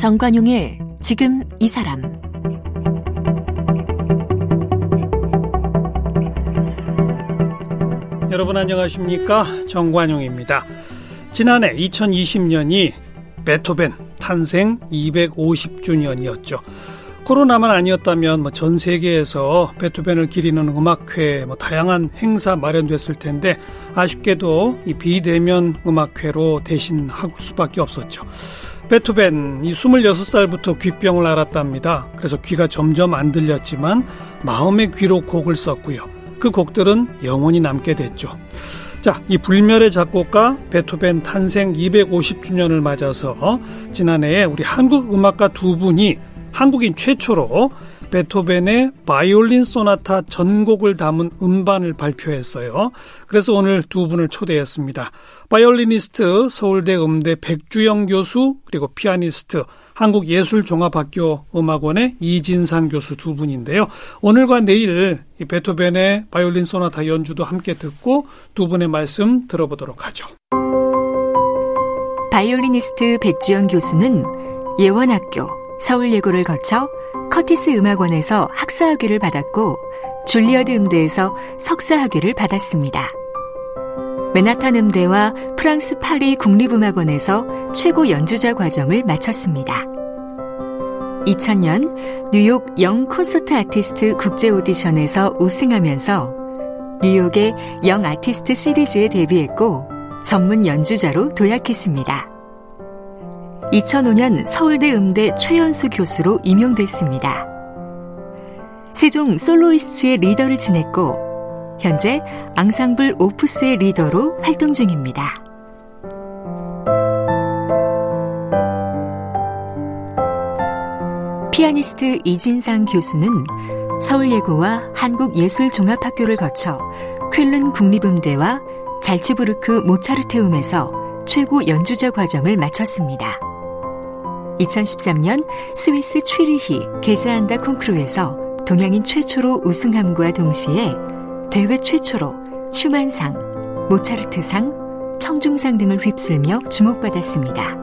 정관용의 지금 이 사람 여러분 안녕하십니까 정관용입니다. 지난해 2020년이 베토벤 탄생 250주년이었죠. 코로나만 아니었다면 뭐 전 세계에서 베토벤을 기리는 음악회, 뭐 다양한 행사 마련됐을 텐데 아쉽게도 이 비대면 음악회로 대신할 수밖에 없었죠. 베토벤 이 26살부터 귀병을 앓았답니다. 그래서 귀가 점점 안 들렸지만 마음의 귀로 곡을 썼고요. 그 곡들은 영원히 남게 됐죠. 자, 이 불멸의 작곡가 베토벤 탄생 250주년을 맞아서 지난해에 우리 한국 음악가 두 분이 한국인 최초로 베토벤의 바이올린 소나타 전곡을 담은 음반을 발표했어요. 그래서 오늘 두 분을 초대했습니다. 바이올리니스트 서울대 음대 백주영 교수 그리고 피아니스트 한국예술종합학교 음악원의 이진상 교수 두 분인데요. 오늘과 내일 이 베토벤의 바이올린 소나타 연주도 함께 듣고 두 분의 말씀 들어보도록 하죠. 바이올리니스트 백주영 교수는 예원학교, 서울예고를 거쳐 커티스 음악원에서 학사 학위를 받았고 줄리어드 음대에서 석사 학위를 받았습니다. 맨하탄 음대와 프랑스 파리 국립음악원에서 최고 연주자 과정을 마쳤습니다. 2000년 뉴욕 Young Concert Artist 국제 오디션에서 우승하면서 뉴욕의 Young Artist Series에 데뷔했고 전문 연주자로 도약했습니다. 2005년 서울대 음대 최연소 교수로 임용됐습니다. 세종 솔로이스트의 리더를 지냈고 현재 앙상블 오프스의 리더로 활동 중입니다. 피아니스트 이진상 교수는 서울예고와 한국예술종합학교를 거쳐 쾰른 국립음대와 잘츠부르크 모차르테움에서 최고 연주자 과정을 마쳤습니다. 2013년 스위스 취리히 게자한다 콩크루에서 동양인 최초로 우승함과 동시에 대회 최초로 슈만상, 모차르트상, 청중상 등을 휩쓸며 주목받았습니다.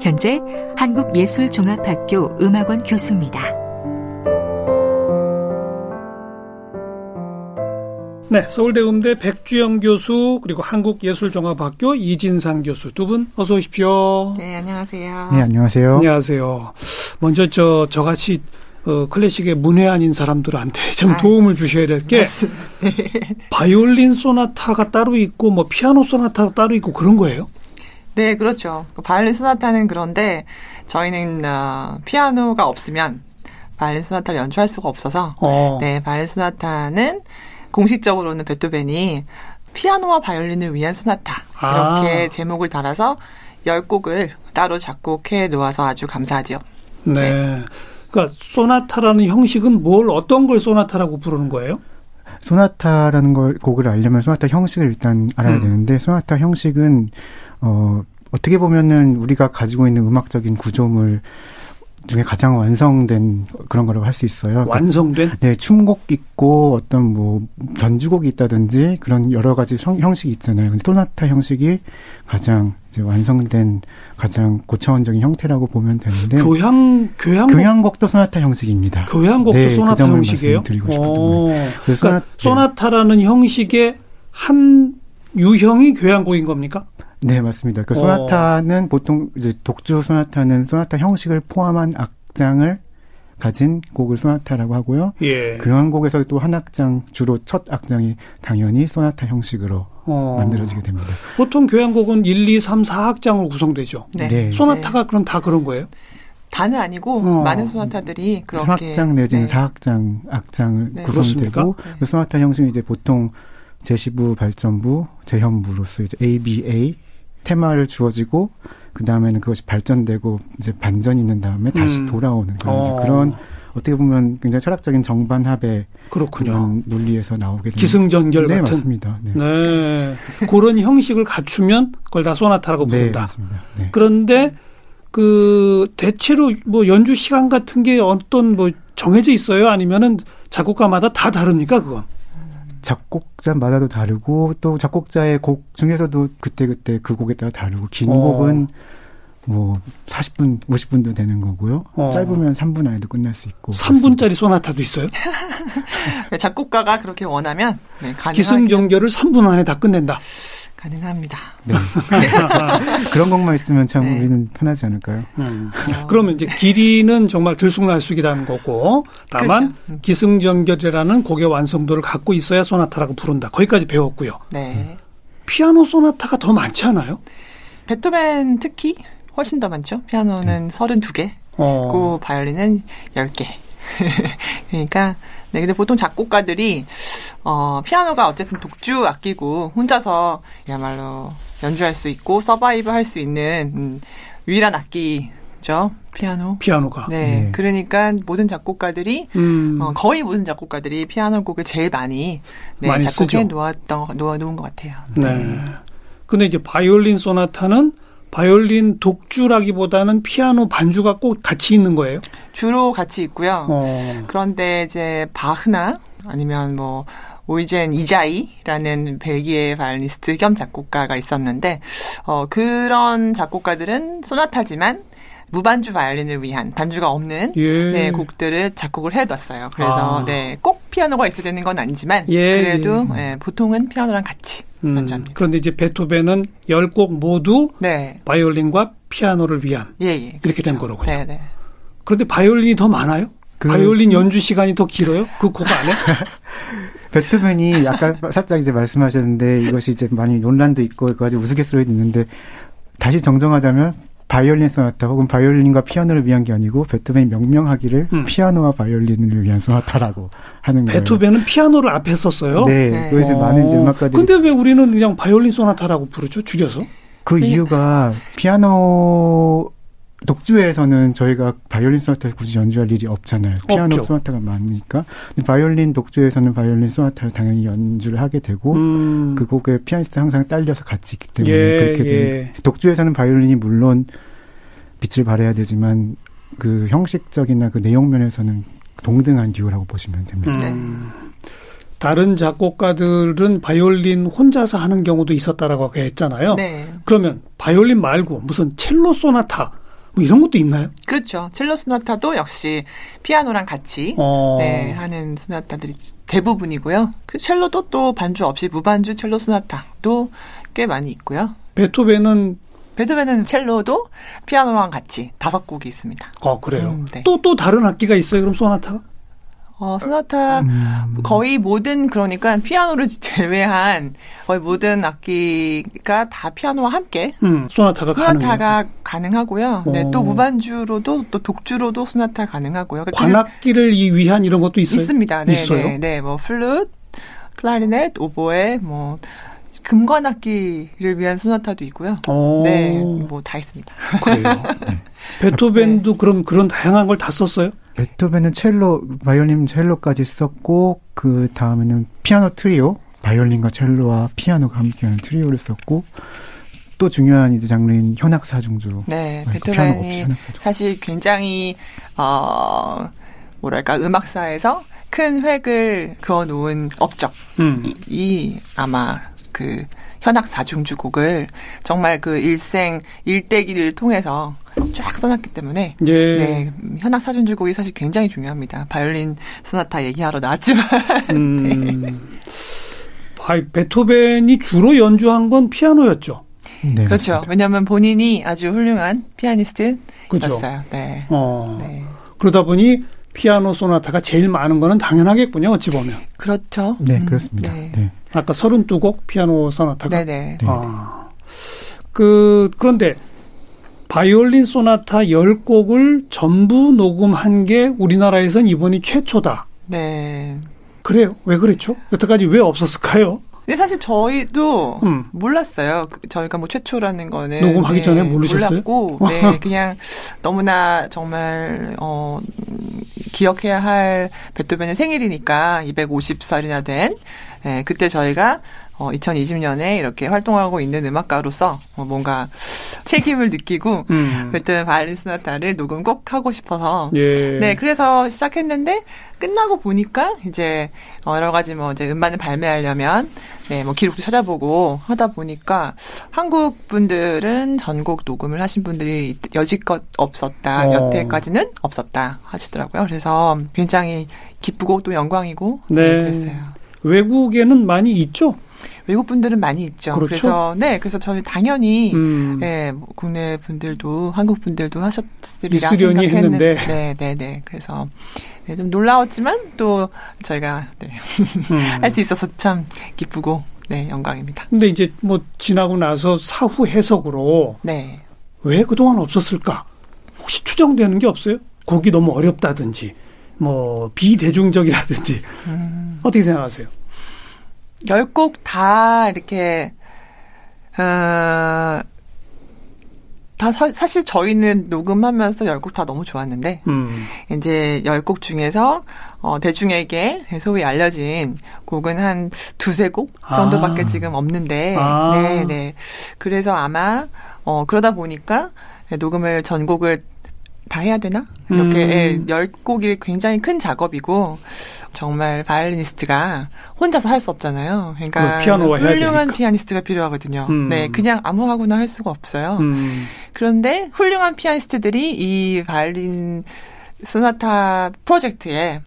현재 한국예술종합학교 음악원 교수입니다. 네, 서울대 음대 백주영 교수 그리고 한국예술종합학교 이진상 교수 두 분 어서 오십시오. 네, 안녕하세요. 네, 안녕하세요. 안녕하세요. 먼저 저 저같이 어, 클래식의 문외한인 사람들한테 좀 아유, 도움을 주셔야 될게 네. 바이올린 소나타가 따로 있고 뭐 피아노 소나타가 따로 있고 그런 거예요? 네, 그렇죠. 그 바이올린 소나타는 그런데 저희는 어, 피아노가 없으면 바이올린 소나타를 연주할 수가 없어서 어. 네, 바이올린 소나타는 공식적으로는 베토벤이 피아노와 바이올린을 위한 소나타 이렇게 아. 제목을 달아서 10곡을 따로 작곡해 놓아서 아주 감사하죠. 네. 네. 그러니까 소나타라는 형식은 뭘 어떤 걸 소나타라고 부르는 거예요? 소나타라는 걸 곡을 알려면 소나타 형식을 일단 알아야 음. 되는데 소나타 형식은 어 어떻게 보면은 우리가 가지고 있는 음악적인 구조물 중에 가장 완성된 그런 거라고 할 수 있어요. 완성된? 네, 춤곡 있고 어떤 뭐 전주곡이 있다든지 그런 여러 가지 형, 형식이 있잖아요. 근데 소나타 형식이 가장 이제 완성된 가장 고차원적인 형태라고 보면 되는데 교향 교향곡 교향곡도 소나타 형식입니다. 교향곡도 네, 그 소나타 그 형식이에요? 드리고 싶거든요. 그러니까 소나타, 라는 형식의 한 유형이 교향곡인 겁니까? 네, 맞습니다. 그 어. 소나타는 보통 이제 독주 소나타는 소나타 형식을 포함한 악장을 가진 곡을 소나타라고 하고요. 예. 교향 곡에서 또 한 악장 주로 첫 악장이 당연히 소나타 형식으로 어. 만들어지게 됩니다. 보통 교향 곡은 1, 2, 3, 4악장으로 구성되죠. 네. 네. 소나타가 네. 그럼 다 그런 거예요? 다는 아니고 어. 많은 소나타들이 그렇게 3악장 내지는 네. 4악장 악장을 네. 구성되고 그 소나타 형식은 이제 보통 제시부, 발전부, 재현부로서 이제 ABA 테마를 주어지고 그 다음에는 그것이 발전되고 이제 반전이 있는 다음에 다시 음. 돌아오는 그런, 어. 그런 어떻게 보면 굉장히 철학적인 정반합의 그렇군요. 논리에서 나오게 되는 기승전결 네, 같은 맞습니다. 네. 네. 그런 형식을 갖추면 그걸 다 소나타라고 네, 부른다. 네, 네. 그런데 그 대체로 뭐 연주 시간 같은 게 어떤 뭐 정해져 있어요? 아니면은 작곡가마다 다 다릅니까 그건? 작곡자마다도 다르고 또 작곡자의 곡 중에서도 그때 그때 그 곡에 따라 다르고 긴 어. 곡은 뭐 40분, 50분도 되는 거고요. 어. 짧으면 3분 안에도 끝날 수 있고. 3분짜리 소나타도 있어요? 네, 작곡가가 그렇게 원하면 네, 기승전결을 3분 안에 다 끝낸다. 가능합니다. 네. 그런 것만 있으면 참 네. 우리는 편하지 않을까요? 음. 어. 그러면 이제 길이는 정말 들쑥날쑥이라는 거고, 다만 그렇죠. 음. 기승전결이라는 곡의 완성도를 갖고 있어야 소나타라고 부른다. 거기까지 배웠고요. 네. 피아노 소나타가 더 많지 않아요? 베토벤 특히 훨씬 더 많죠. 피아노는 네. 32개, 어. 그 바이올린은 10개. 그러니까 네, 근데 보통 작곡가들이 어, 피아노가 어쨌든 독주 악기고 혼자서야말로 연주할 수 있고 survive 할 수 있는 음, 유일한 악기죠. 피아노. 피아노가. 네. 네. 그러니까 모든 작곡가들이 음. 어, 거의 모든 작곡가들이 피아노 곡을 제일 많이 네, 많이 작곡해 쓰죠. 놓았던 놓아 놓은 것 같아요. 네. 네. 근데 이제 바이올린 소나타는 바이올린 독주라기보다는 피아노 반주가 꼭 같이 있는 거예요? 주로 같이 있고요. 어. 그런데 이제 바흐나 아니면 뭐 오이젠 이자이라는 벨기에 바이올리니스트 겸 작곡가가 있었는데 어 그런 작곡가들은 소나타지만 무반주 바이올린을 위한 반주가 없는 예. 네, 곡들을 작곡을 해뒀어요. 그래서 아. 네, 꼭 피아노가 있어야 되는 건 아니지만 예. 그래도 예. 네, 보통은 피아노랑 같이 음, 연주합니다. 그런데 이제 베토벤은 10곡 모두 네. 바이올린과 피아노를 위한 예, 예. 이렇게 그렇죠. 된 거로군요. 네, 네. 그런데 바이올린이 더 많아요? 그... 바이올린 연주 시간이 더 길어요? 그 곡 안에? 베토벤이 약간 살짝 이제 말씀하셨는데 이것이 이제 많이 논란도 있고 그까지 우스갯소리도 있는데 다시 정정하자면 바이올린 소나타 혹은 바이올린과 피아노를 위한 게 아니고 베토벤이 명명하기를 음. 피아노와 바이올린을 위한 소나타라고 하는 거예요. 베토벤은 피아노를 앞에 썼어요. 네, 네. 그래서 어. 많은 음악가들이. 근데 왜 우리는 그냥 바이올린 소나타라고 부르죠? 줄여서? 그 이유가 피아노 독주에서는 저희가 바이올린 소나타를 굳이 연주할 일이 없잖아요. 피아노 없죠. 소나타가 많으니까. 근데 바이올린 독주에서는 바이올린 소나타를 당연히 연주를 하게 되고 음. 그 곡에 피아니스트 항상 딸려서 같이 있기 때문에 예, 그렇게 예. 독주에서는 바이올린이 물론 빛을 발해야 되지만 그 형식적이나 그 내용 면에서는 동등한 듀오라고 보시면 됩니다. 음. 다른 작곡가들은 바이올린 혼자서 하는 경우도 있었다라고 했잖아요. 네. 그러면 바이올린 말고 무슨 첼로 소나타 뭐 이런 것도 있나요? 그렇죠. 첼로 소나타도 역시 피아노랑 같이 어. 네, 하는 소나타들이 대부분이고요. 그 첼로도 또 반주 없이 무반주 첼로 소나타도 꽤 많이 있고요. 베토벤은 베토벤은 첼로도 피아노랑 같이 다섯 곡이 있습니다. 어, 그래요. 음, 네. 또, 또 다른 악기가 있어요, 그럼 소나타가? 어, 소나타 음. 거의 모든 그러니까 피아노를 제외한 거의 모든 악기가 다 피아노와 함께 음, 소나타가 소나타가 가능하고요. 네, 또 무반주로도 또 독주로도 소나타 가능하고요. 그러니까 관악기를 이 위한 이런 것도 있어요? 있습니다. 네, 있어요? 네, 네, 뭐 플룻, 클라리넷, 오보에 뭐 금관악기를 위한 소나타도 있고요. 오. 네, 뭐 다 있습니다. 그래요. 네. 베토벤도 네. 그럼 그런 다양한 걸 다 썼어요? 베토벤은 첼로, 바이올린 첼로까지 썼고 그 다음에는 피아노 트리오, 바이올린과 첼로와 피아노가 함께하는 트리오를 썼고 또 중요한 이제 장르인 현악 사중주. 네, 아, 베토벤이 사실 굉장히 어 뭐랄까 음악사에서 큰 획을 그어 놓은 업적이 음. 아마 그 현악 사중주곡을 정말 그 일생 일대기를 통해서 쫙 써놨기 때문에 예. 네, 현악 사중주곡이 사실 굉장히 중요합니다. 바이올린 소나타 얘기하러 나왔지만 음. 네. 아, 베토벤이 주로 연주한 건 피아노였죠. 네, 그렇죠. 맞습니다. 왜냐하면 본인이 아주 훌륭한 피아니스트였어요. 그렇죠. 네. 어. 네. 그러다 보니 피아노 소나타가 제일 많은 거는 당연하겠군요. 어찌 보면. 그렇죠. 네, 음, 그렇습니다. 네. 네. 아까 32곡 피아노 소나타가. 네네. 아. 그 그런데 바이올린 소나타 10곡을 전부 녹음한 게 우리나라에선 이번이 최초다. 네. 그래요? 왜 그랬죠? 여태까지 왜 없었을까요? 근데 사실 저희도 음. 몰랐어요. 그 저희가 뭐 최초라는 거는 녹음하기 네, 전에 모르셨어요? 몰랐고, 네, 그냥 너무나 정말 어 기억해야 할 베토벤의 생일이니까 250살이나 된 네, 그때 저희가 어, 2020년에 이렇게 활동하고 있는 음악가로서 어, 뭔가 책임을 느끼고 음. 그때 바이올린 스나타를 녹음 꼭 하고 싶어서 예. 네 그래서 시작했는데 끝나고 보니까 이제 여러 가지 뭐 이제 음반을 발매하려면 네, 뭐 기록도 찾아보고 하다 보니까 한국 분들은 전곡 녹음을 하신 분들이 여지껏 없었다. 어. 여태까지는 없었다 하시더라고요. 그래서 굉장히 기쁘고 또 영광이고 네. 네 그랬어요. 외국에는 많이 있죠? 외국 분들은 많이 있죠. 그렇죠? 그래서 네, 그래서 저는 당연히 음. 네, 뭐 국내 분들도 한국 분들도 하셨으리라 생각했는데, 네, 네, 네. 그래서 네, 좀 놀라웠지만 또 저희가 네, 음. 할수 있어서 참 기쁘고 네, 영광입니다. 근데 이제 뭐 지나고 나서 사후 해석으로 네. 왜 그동안 없었을까? 혹시 추정되는 게 없어요? 곡이 너무 어렵다든지 뭐 비대중적이라든지 음. 어떻게 생각하세요? 열곡다 이렇게 어, 다 사, 실 저희는 녹음하면서 열 곡 다 너무 좋았는데 음. 이제 열 곡 중에서 어, 대중에게 소위 알려진 곡은 한 두세 곡 정도밖에 아. 지금 없는데 아. 네, 네. 그래서 아마 어, 그러다 보니까 녹음을 전곡을 다 해야 되나? 이렇게 음. 예, 열 곡이 굉장히 큰 작업이고 정말 바이올리니스트가 혼자서 할 수 없잖아요. 그러니까 훌륭한 피아니스트가 필요하거든요. 음. 네, 그냥 아무 하고나 할 수가 없어요. 음. 그런데 훌륭한 피아니스트들이 이 바이올린 소나타 프로젝트에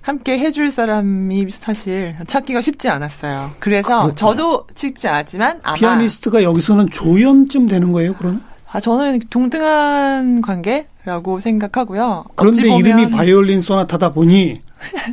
함께 해줄 사람이 사실 찾기가 쉽지 않았어요. 그래서 그렇구나. 저도 쉽지 않았지만 아마 피아니스트가 여기서는 조연쯤 되는 거예요, 그럼? 아 저는 동등한 관계라고 생각하고요. 그런데 이름이 바이올린 소나타다 보니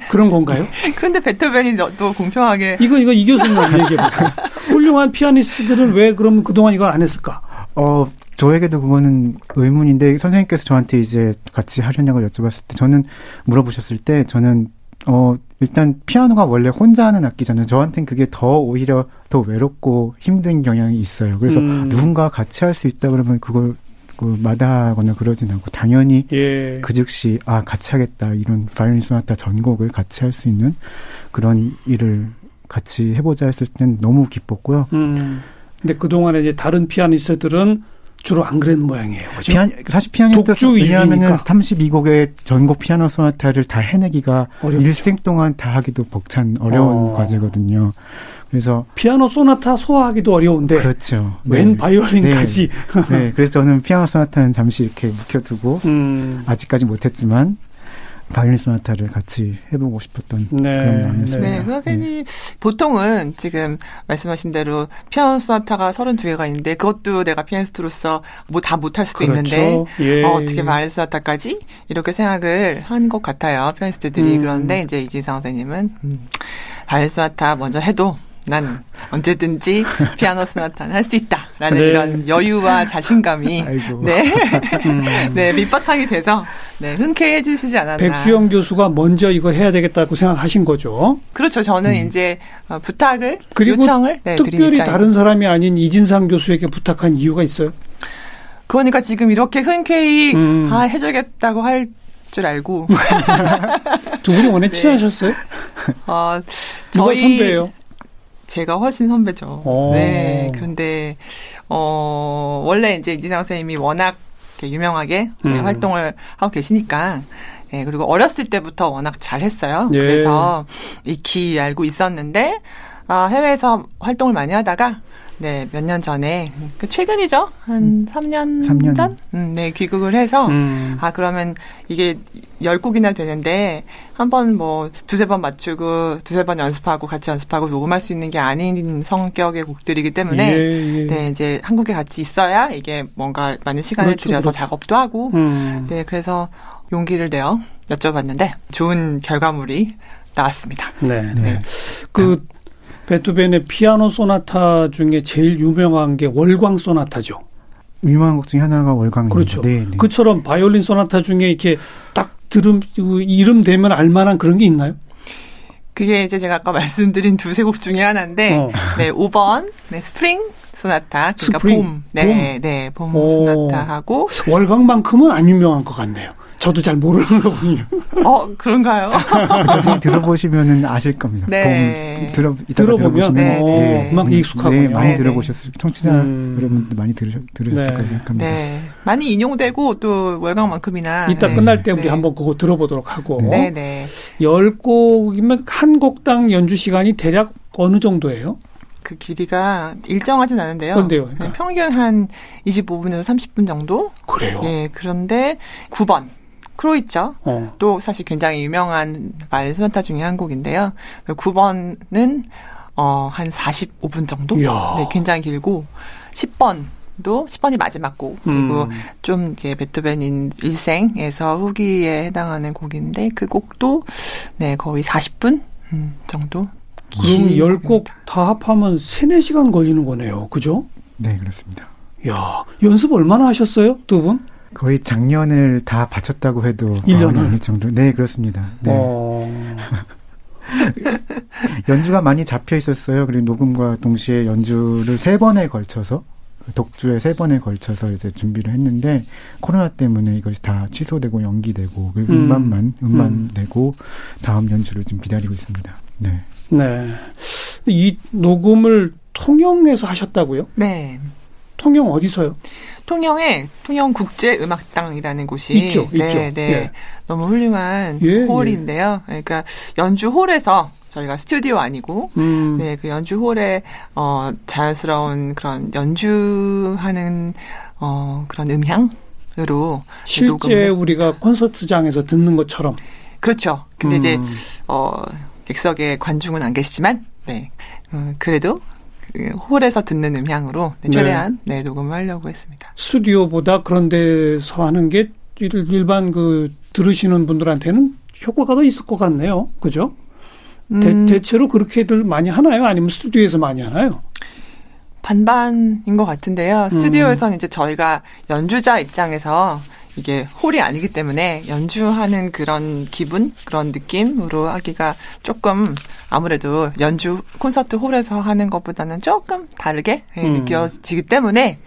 그런 건가요? 그런데 베토벤이 또 공평하게 이거 이거 이 교수님 얘기해 보세요. 훌륭한 피아니스트들은 왜 그럼 그동안 이걸 안 했을까? 어 저에게도 그거는 의문인데 선생님께서 저한테 이제 같이 하려냐고 여쭤봤을 때 저는 물어보셨을 때 저는 어 일단 피아노가 원래 혼자 하는 악기잖아요. 저한테는 그게 더 오히려 더 외롭고 힘든 경향이 있어요. 그래서 음. 누군가 같이 할 수 있다 그러면 그걸 그 마다하거나 그러진 않고 당연히 예. 그 즉시 아 같이 하겠다 이런 바이올린 소나타 전곡을 같이 할 수 있는 그런 일을 같이 해보자 했을 땐 너무 기뻤고요. 음. 근데 그 동안에 이제 다른 피아니스트들은 주로 안 그런 모양이에요. 그죠? 피아, 사실 피아니스트 왜냐하면 32곡의 전곡 피아노 소나타를 다 해내기가 어렵죠. 일생 동안 다 하기도 벅찬 어려운 어. 과제거든요. 그래서 피아노 소나타 소화하기도 어려운데 그렇죠. 웬 네. 바이올린까지. 네. 네. 그래서 저는 피아노 소나타는 잠시 이렇게 묵혀두고 음. 아직까지 못했지만 바이올린 소나타를 같이 해보고 싶었던 네. 그런 마음이었습니다. 네, 선생님 네. 보통은 지금 말씀하신 대로 피아노 소나타가 32개가 있는데 그것도 내가 피아니스트로서 뭐 다 못할 수도 그렇죠. 있는데 예. 어, 떻게 바이올린 소나타까지 이렇게 생각을 한 것 같아요. 피아니스트들이 음. 그런데 이제 이진상 선생님은 음, 바이올린 소나타 먼저 해도 난 언제든지 피아노 스나타는 할 수 있다라는 네. 이런 여유와 자신감이 네, 음. 네 밑바탕이 돼서 네 흔쾌해 주시지 않았나. 백주영 교수가 먼저 이거 해야 되겠다고 생각하신 거죠. 그렇죠. 저는 음. 이제 어, 부탁을 그리고 요청을 네, 특별히 다른 사람이 아닌 이진상 교수에게 부탁한 이유가 있어요. 그러니까 지금 이렇게 흔쾌히 음. 아 해주겠다고 할. 줄 알고 두 분이 원래 네. 친하셨어요? 어, 저희 선배예요. 제가 훨씬 선배죠. 오. 네. 그런데 어 원래 이제 이진상 선생님이 워낙 유명하게 음. 활동을 하고 계시니까 예, 그리고 어렸을 때부터 워낙 잘했어요. 예. 그래서 익히 알고 있었는데 아, 해외에서 활동을 많이 하다가 네, 몇 년 전에, 그 최근이죠? 한 음. 3년, 3년 전? 음, 네, 귀국을 해서, 음. 아, 그러면 이게 열곡이나 되는데, 한 번 뭐, 두세 번 맞추고, 두세 번 연습하고, 같이 연습하고, 녹음할 수 있는 게 아닌 성격의 곡들이기 때문에, 예, 예. 네, 이제 한국에 같이 있어야 이게 뭔가 많은 시간을 그렇죠, 들여서 그렇죠. 작업도 하고, 음. 네, 그래서 용기를 내어 여쭤봤는데, 좋은 결과물이 나왔습니다. 네. 네. 그, 베토벤의 피아노 소나타 중에 제일 유명한 게 월광 소나타죠. 유명한 곡 중에 하나가 월광입니다. 그렇죠. 네, 네. 그처럼 바이올린 소나타 중에 이렇게 딱 들음 이름 되면 알만한 그런 게 있나요? 그게 이제 제가 아까 말씀드린 두세 곡 중에 하나인데, 어. 네, 5번, 네, 스프링 소나타, 그러니까 스프링? 봄, 네, 봄. 네, 봄 소나타하고 월광만큼은 안 유명한 것 같네요. 저도 잘 모르는 거군요. 어, 그런가요? 나중에 들어보시면은 아실 겁니다. 네. 들어, 들어보면 네, 네, 네. 음악 익숙하고요. 네, 많이 네, 네. 들어보셨을 청취자 음. 여러분들 많이 들으셨, 들으셨을 거예요. 생각합니다. 네. 많이 인용되고 또 월광만큼이나 이따 끝날 때 우리 한번 그거 들어보도록 하고 네, 네. 10곡이면 한 곡당 연주 시간이 대략 어느 정도예요? 그 길이가 일정하진 않은데요. 그런데요. 그러니까. 평균 한 25분에서 30분 정도? 그래요. 예, 그런데 9번. 크로이처. 어. 또 사실 굉장히 유명한 말 소나타 중에 한 곡인데요. 9번은 어, 한 45분 정도? 이야. 네, 굉장히 길고 10번 도 10번이 마지막 곡 그리고 음. 좀 이렇게 베토벤인 일생에서 후기에 해당하는 곡인데 그 곡도 네 거의 40분 음, 정도 그럼 10곡 다 합하면 3, 4시간 걸리는 거네요. 그죠? 네, 그렇습니다. 야, 연습 얼마나 하셨어요? 두 분? 거의 작년을 다 바쳤다고 해도 1년을 아닐 정도. 네, 그렇습니다. 네. 어... 연주가 많이 잡혀 있었어요. 그리고 녹음과 동시에 연주를 세 번에 걸쳐서 독주에 세 번에 걸쳐서 이제 준비를 했는데 코로나 때문에 이것이 다 취소되고 연기되고 그리고 음. 음반만 음반 음. 내고 다음 연주를 지금 기다리고 있습니다. 네. 네. 이 녹음을 통영에서 하셨다고요? 네. 통영 어디서요? 통영에 통영 국제 음악당이라는 곳이 있죠, 네, 있죠. 네. 예. 너무 훌륭한 예, 예. 홀인데요. 예. 그러니까 연주 홀에서 저희가 스튜디오 아니고 음. 네, 그 연주 홀에 어 자연스러운 그런 연주하는 어 그런 음향으로 실제 우리가 콘서트장에서 듣는 것처럼 그렇죠. 근데 음. 이제 어 객석에 관중은 안 계시지만, 네. 음, 그래도 그 홀에서 듣는 음향으로 네, 최대한 네. 네, 녹음을 하려고 했습니다. 스튜디오보다 그런 데서 하는 게 일반 그 들으시는 분들한테는 효과가 더 있을 것 같네요. 그죠? 음. 대, 체로 그렇게들 많이 하나요? 아니면 스튜디오에서 많이 하나요? 반반인 것 같은데요. 스튜디오에서는 음. 이제 저희가 연주자 입장에서 이게 홀이 아니기 때문에 연주하는 그런 기분, 그런 느낌으로 하기가 조금 아무래도 연주 콘서트 홀에서 하는 것보다는 조금 다르게 예, 음. 느껴지기 때문에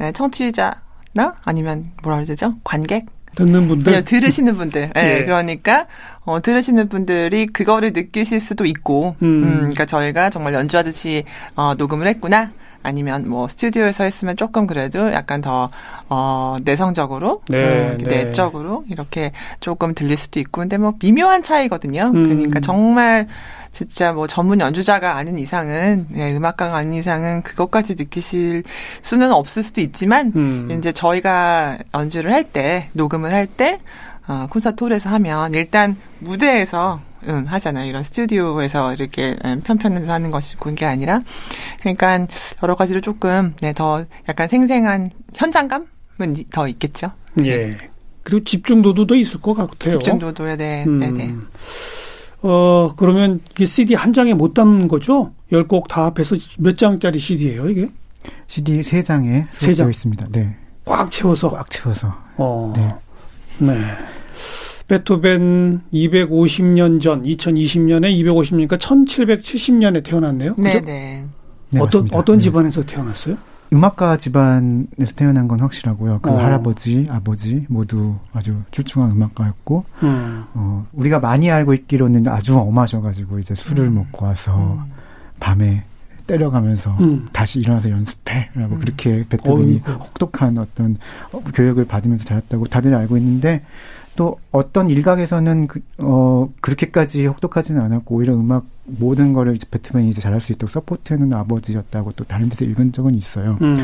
예, 청취자나 아니면 뭐라 되죠? 관객? 듣는 분들? 네, 들으시는 분들. 네, 예. 그러니까, 어, 들으시는 분들이 그거를 느끼실 수도 있고, 음. 음 그러니까 저희가 정말 연주하듯이, 어, 녹음을 했구나. 아니면 뭐 스튜디오에서 했으면 조금 그래도 약간 더 어, 내성적으로 네, 음, 네. 내적으로 이렇게 조금 들릴 수도 있고 근데 뭐 미묘한 차이거든요. 음. 그러니까 정말 진짜 뭐 전문 연주자가 아닌 이상은 예, 음악가가 아닌 이상은 그것까지 느끼실 수는 없을 수도 있지만 음. 이제 저희가 연주를 할 때 녹음을 할때 어, 콘서트 홀에서 하면 일단 무대에서 응, 하잖아요. 이런 스튜디오에서 이렇게 음, 편편해서 하는 것이 그게 아니라 그러니까 여러 가지로 조금 네, 더 약간 생생한 현장감은 더 있겠죠. 예. 그리고 집중도도 더 있을 것 같아요. 집중도도요. 네. 음. 네, 네. 어, 그러면 이게 CD 한 장에 못 담는 거죠? 열 곡 다 합해서 몇 장짜리 CD예요, 이게? CD 세 장에 세 있습니다. 네. 꽉 채워서 꽉 채워서. 어. 네. 네. 베토벤 250년 전 2020년에 250년이니까 1770년에 태어났네요. 네, 그죠? 네. 네. 어떤 맞습니다. 어떤 네. 집안에서 태어났어요? 음악가 집안에서 태어난 건 확실하고요. 그 어. 할아버지, 아버지 모두 아주 출중한 음악가였고, 음. 어, 우리가 많이 알고 있기로는 아주 엄하셔가지고 이제 술을 음. 먹고 와서 음. 밤에 때려가면서 음. 다시 일어나서 연습해라고 음. 그렇게 베토벤이 혹독한 어떤 교육을 받으면서 자랐다고 다들 알고 있는데 또 어떤 일각에서는 그, 어 그렇게까지 혹독하지는 않았고 오히려 음악 모든 거를 이제 배트맨이 이제 잘할 수 있도록 서포트해는 아버지였다고 또 다른 데서 읽은 적은 있어요. 음.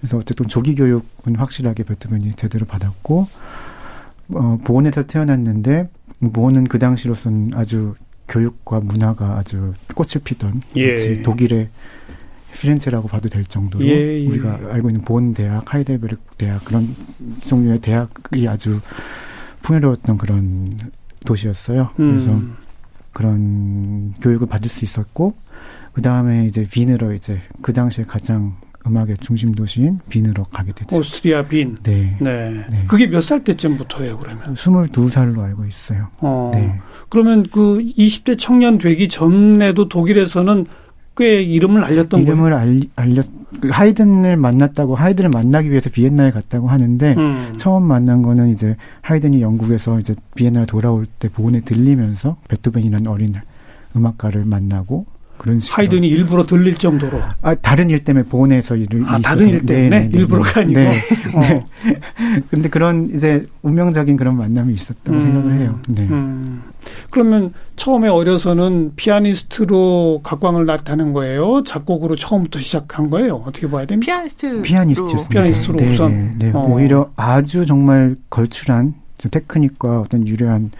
그래서 어쨌든 조기 교육은 확실하게 배트맨이 제대로 받았고 어 보온에서 태어났는데 보온은 그 당시로서는 아주 교육과 문화가 아주 꽃을 피던 예. 독일의 피렌체라고 봐도 될 정도로 예, 예. 우리가 알고 있는 보온 대학, 하이델베르 대학 그런 종류의 대학이 아주 풍요로웠던 그런 도시였어요. 음. 그래서 그런 교육을 받을 수 있었고 그 다음에 이제 빈으로 이제 그 당시에 가장 음악의 중심 도시인 빈으로 가게 됐죠. 오스트리아 빈. 네. 네. 네. 그게 몇 살 때쯤부터예요, 그러면? 22살로 알고 있어요. 어. 네. 그러면 그 20대 청년 되기 전에도 독일에서는 꽤 이름을 알렸던 이름을 알리, 알렸 그 하이든을 만났다고 하이든을 만나기 위해서 비엔나에 갔다고 하는데 음. 처음 만난 거는 이제 하이든이 영국에서 이제 비엔나에 돌아올 때 보온에 들리면서 베토벤이라는 어린 음악가를 만나고 그런 식으로. 하이든이 일부러 들릴 정도로. 아, 다른 일 때문에 보내서 일을. 아, 다른 일 때문에? 네, 네, 네 일부러가 아니고. 네. 어. 네. 근데 그런 이제 운명적인 그런 만남이 있었다고 음, 생각을 해요. 네. 음. 그러면 처음에 어려서는 피아니스트로 각광을 났다는 거예요? 작곡으로 처음부터 시작한 거예요? 어떻게 봐야 됩니까? 피아니스트. 피아니스트였습니다. 피아니스트로 네, 우선. 네, 네. 어. 오히려 아주 정말 걸출한 테크닉과 어떤 유려한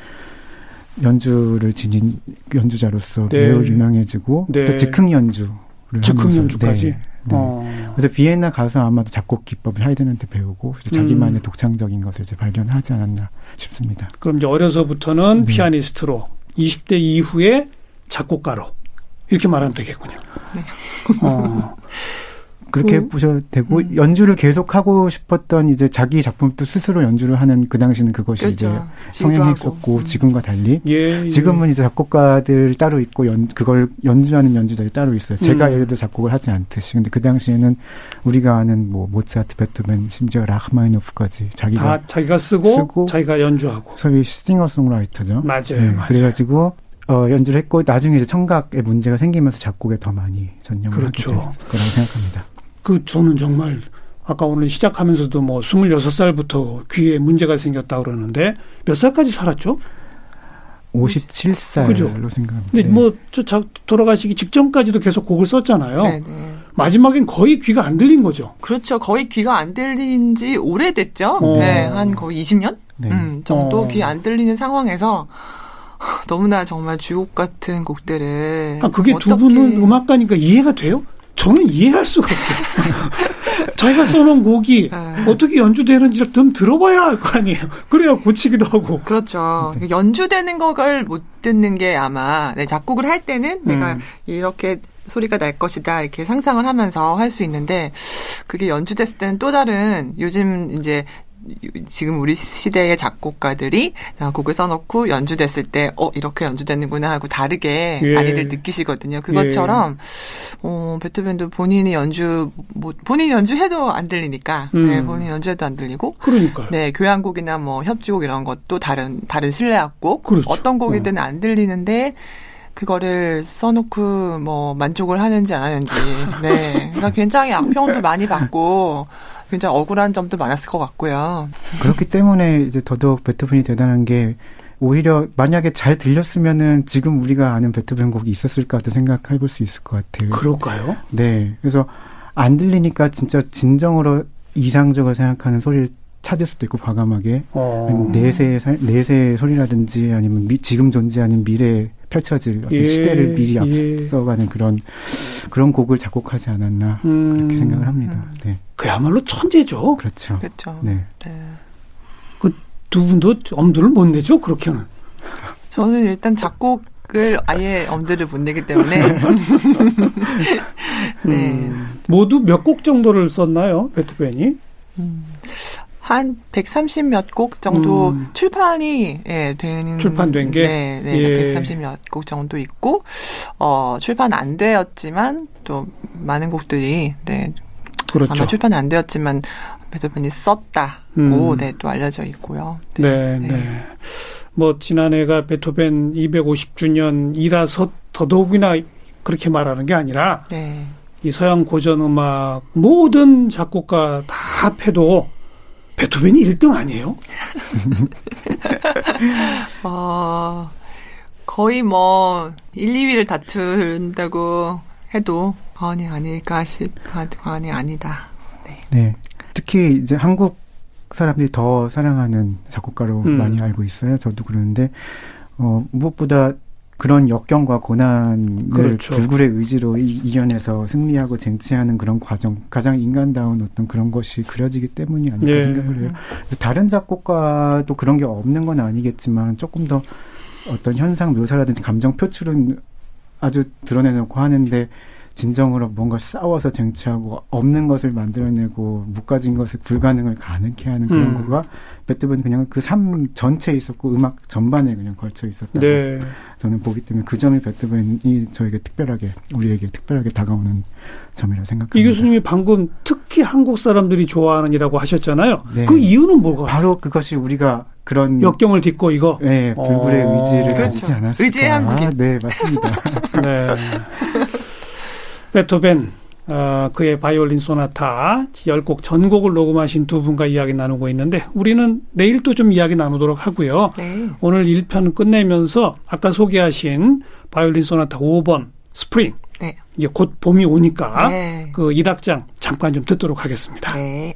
연주를 지닌 연주자로서 네. 매우 유명해지고 네. 또 즉흥 연주 즉흥 연주까지. 네. 네. 어. 그래서 비엔나 가서 아마도 작곡 기법을 하이든한테 배우고 자기만의 음. 독창적인 것을 이제 발견하지 않았나 싶습니다. 그럼 이제 어려서부터는 네. 피아니스트로 20대 이후에 작곡가로 이렇게 말하면 되겠군요. 네. 어. 그렇게 그, 보셔도 되고 음. 연주를 계속 하고 싶었던 이제 자기 작품도 스스로 연주를 하는 그 당시는 그것이 그렇죠. 이제 성행했었고 음. 지금과 달리 예, 예. 지금은 이제 작곡가들 따로 있고 연 그걸 연주하는 연주자들이 따로 있어요. 제가 음. 예를 들어 작곡을 하지 않듯이 근데 그 당시에는 우리가 아는 뭐 모차트, 베토벤, 심지어 라흐마니노프까지 자기가 다 자기가 쓰고, 쓰고 자기가 연주하고 소위 싱어송라이터죠. 맞아요. 네, 맞아요. 그래가지고 어, 연주를 했고 나중에 이제 청각에 문제가 생기면서 작곡에 더 많이 전념을 그렇죠. 하게 될 거라고 생각합니다. 그 저는 정말 아까 오늘 시작하면서도 뭐 26살부터 귀에 문제가 생겼다 그러는데 몇 살까지 살았죠? 57살로 그죠? 생각합니다. 근데 뭐저 돌아가시기 직전까지도 계속 곡을 썼잖아요. 네네. 네. 마지막엔 거의 귀가 안 들린 거죠. 그렇죠. 거의 귀가 안 들린 지 오래됐죠. 어. 네, 한 거의 20년 네. 음, 정도 어. 귀안 들리는 상황에서 너무나 정말 주옥 같은 곡들을 아 그게 두 분은 음악가니까 이해가 돼요? 저는 이해할 수가 없어요. 자기가 써놓은 곡이 네. 어떻게 연주되는지를 좀 들어봐야 할거 아니에요. 그래야 고치기도 하고. 그렇죠. 네. 연주되는 걸못 듣는 게 아마 네, 작곡을 할 때는 음. 내가 이렇게 소리가 날 것이다 이렇게 상상을 하면서 할 수 있는데 그게 연주됐을 때는 또 다른 요즘 이제 지금 우리 시대의 작곡가들이 곡을 써놓고 연주됐을 때, 어, 이렇게 연주되는구나 하고 다르게 예. 많이들 느끼시거든요. 그것처럼, 예. 어, 베토벤도 본인이 연주, 뭐, 본인이 연주해도 안 들리니까, 음. 네, 본인이 연주해도 안 들리고, 그러니까 네, 교향곡이나 뭐 협주곡 이런 것도 다른, 다른 실내악곡, 그렇죠. 어떤 곡이든 어. 안 들리는데, 그거를 써놓고 뭐 만족을 하는지 안 하는지. 네. 그러니까 굉장히 악평도 많이 받고 굉장히 억울한 점도 많았을 것 같고요. 그렇기 때문에 이제 더더욱 베토벤이 대단한 게 오히려 만약에 잘 들렸으면은 지금 우리가 아는 베토벤 곡이 있었을까도 생각해 볼 수 있을 것 같아요. 그럴까요? 네. 그래서 안 들리니까 진짜 진정으로 이상적으로 생각하는 소리를 찾을 수도 있고 과감하게 어. 내세 내세 소리라든지 아니면 미, 지금 존재하는 미래 펼쳐질 어떤 예, 시대를 미리 예. 앞서가는 그런 그런 곡을 작곡하지 않았나 음. 그렇게 생각을 합니다. 네. 그야말로 천재죠. 그렇죠. 그렇죠. 네. 네. 그두 분도 엄두를 못 내죠. 그렇게는. 저는 일단 작곡 을 아예 엄두를 못 내기 때문에 네. 음, 모두 몇 곡 정도를 썼나요 베토벤이? 음, 한 130몇 곡 정도 음. 출판이 예, 되는 출판된 게 네, 네 예. 130몇 곡 정도 있고 어 출판 안 되었지만 또 많은 곡들이 네 그렇죠. 아마 출판 안 되었지만 베토벤이 썼다고 음. 네, 또 알려져 있고요. 네, 네. 네. 뭐 지난해가 베토벤 250주년이라서 더더욱이나 그렇게 말하는 게 아니라 네. 이 서양 고전 음악 모든 작곡가 다 합해도 베토벤이 1등 아니에요? 어, 거의 뭐 1, 2위를 다툰다고 해도 과언이 아닐까 싶, 과언이 아니다. 네. 네. 특히 이제 한국 사람들이 더 사랑하는 작곡가로 음. 많이 알고 있어요. 저도 그러는데, 어, 무엇보다 그런 역경과 고난을 그렇죠. 불굴의 의지로 이겨내서 승리하고 쟁취하는 그런 과정, 가장 인간다운 어떤 그런 것이 그려지기 때문이 아닐까 예. 생각을 해요. 다른 작곡가도 그런 게 없는 건 아니겠지만 조금 더 어떤 현상 묘사라든지 감정 표출은 아주 드러내놓고 하는데 진정으로 뭔가 싸워서 쟁취하고 없는 것을 만들어내고 못 가진 것을 불가능을 가능케 하는 그런 음. 거가 베토벤 그냥 그 삶 전체에 있었고 음악 전반에 그냥 걸쳐 있었다고 네. 저는 보기 때문에 그 점이 베토벤이 저에게 특별하게 우리에게 특별하게 다가오는 점이라 고 생각합니다. 이 교수님이 방금 특히 한국 사람들이 좋아하는이라고 하셨잖아요. 네. 그 이유는 뭐가? 바로 그것이 우리가 그런 역경을 딛고 이거 네 불굴의 어. 의지를 그렇죠. 가지지 않았을까. 의지의 한국인. 네 맞습니다. 네. 베토벤 어, 그의 바이올린 소나타 10곡 전곡을 녹음하신 두 분과 이야기 나누고 있는데 우리는 내일 또 좀 이야기 나누도록 하고요. 네. 오늘 1편 끝내면서 아까 소개하신 바이올린 소나타 5번 스프링 네. 이제 곧 봄이 오니까 네. 그 1악장 잠깐 좀 듣도록 하겠습니다. 네.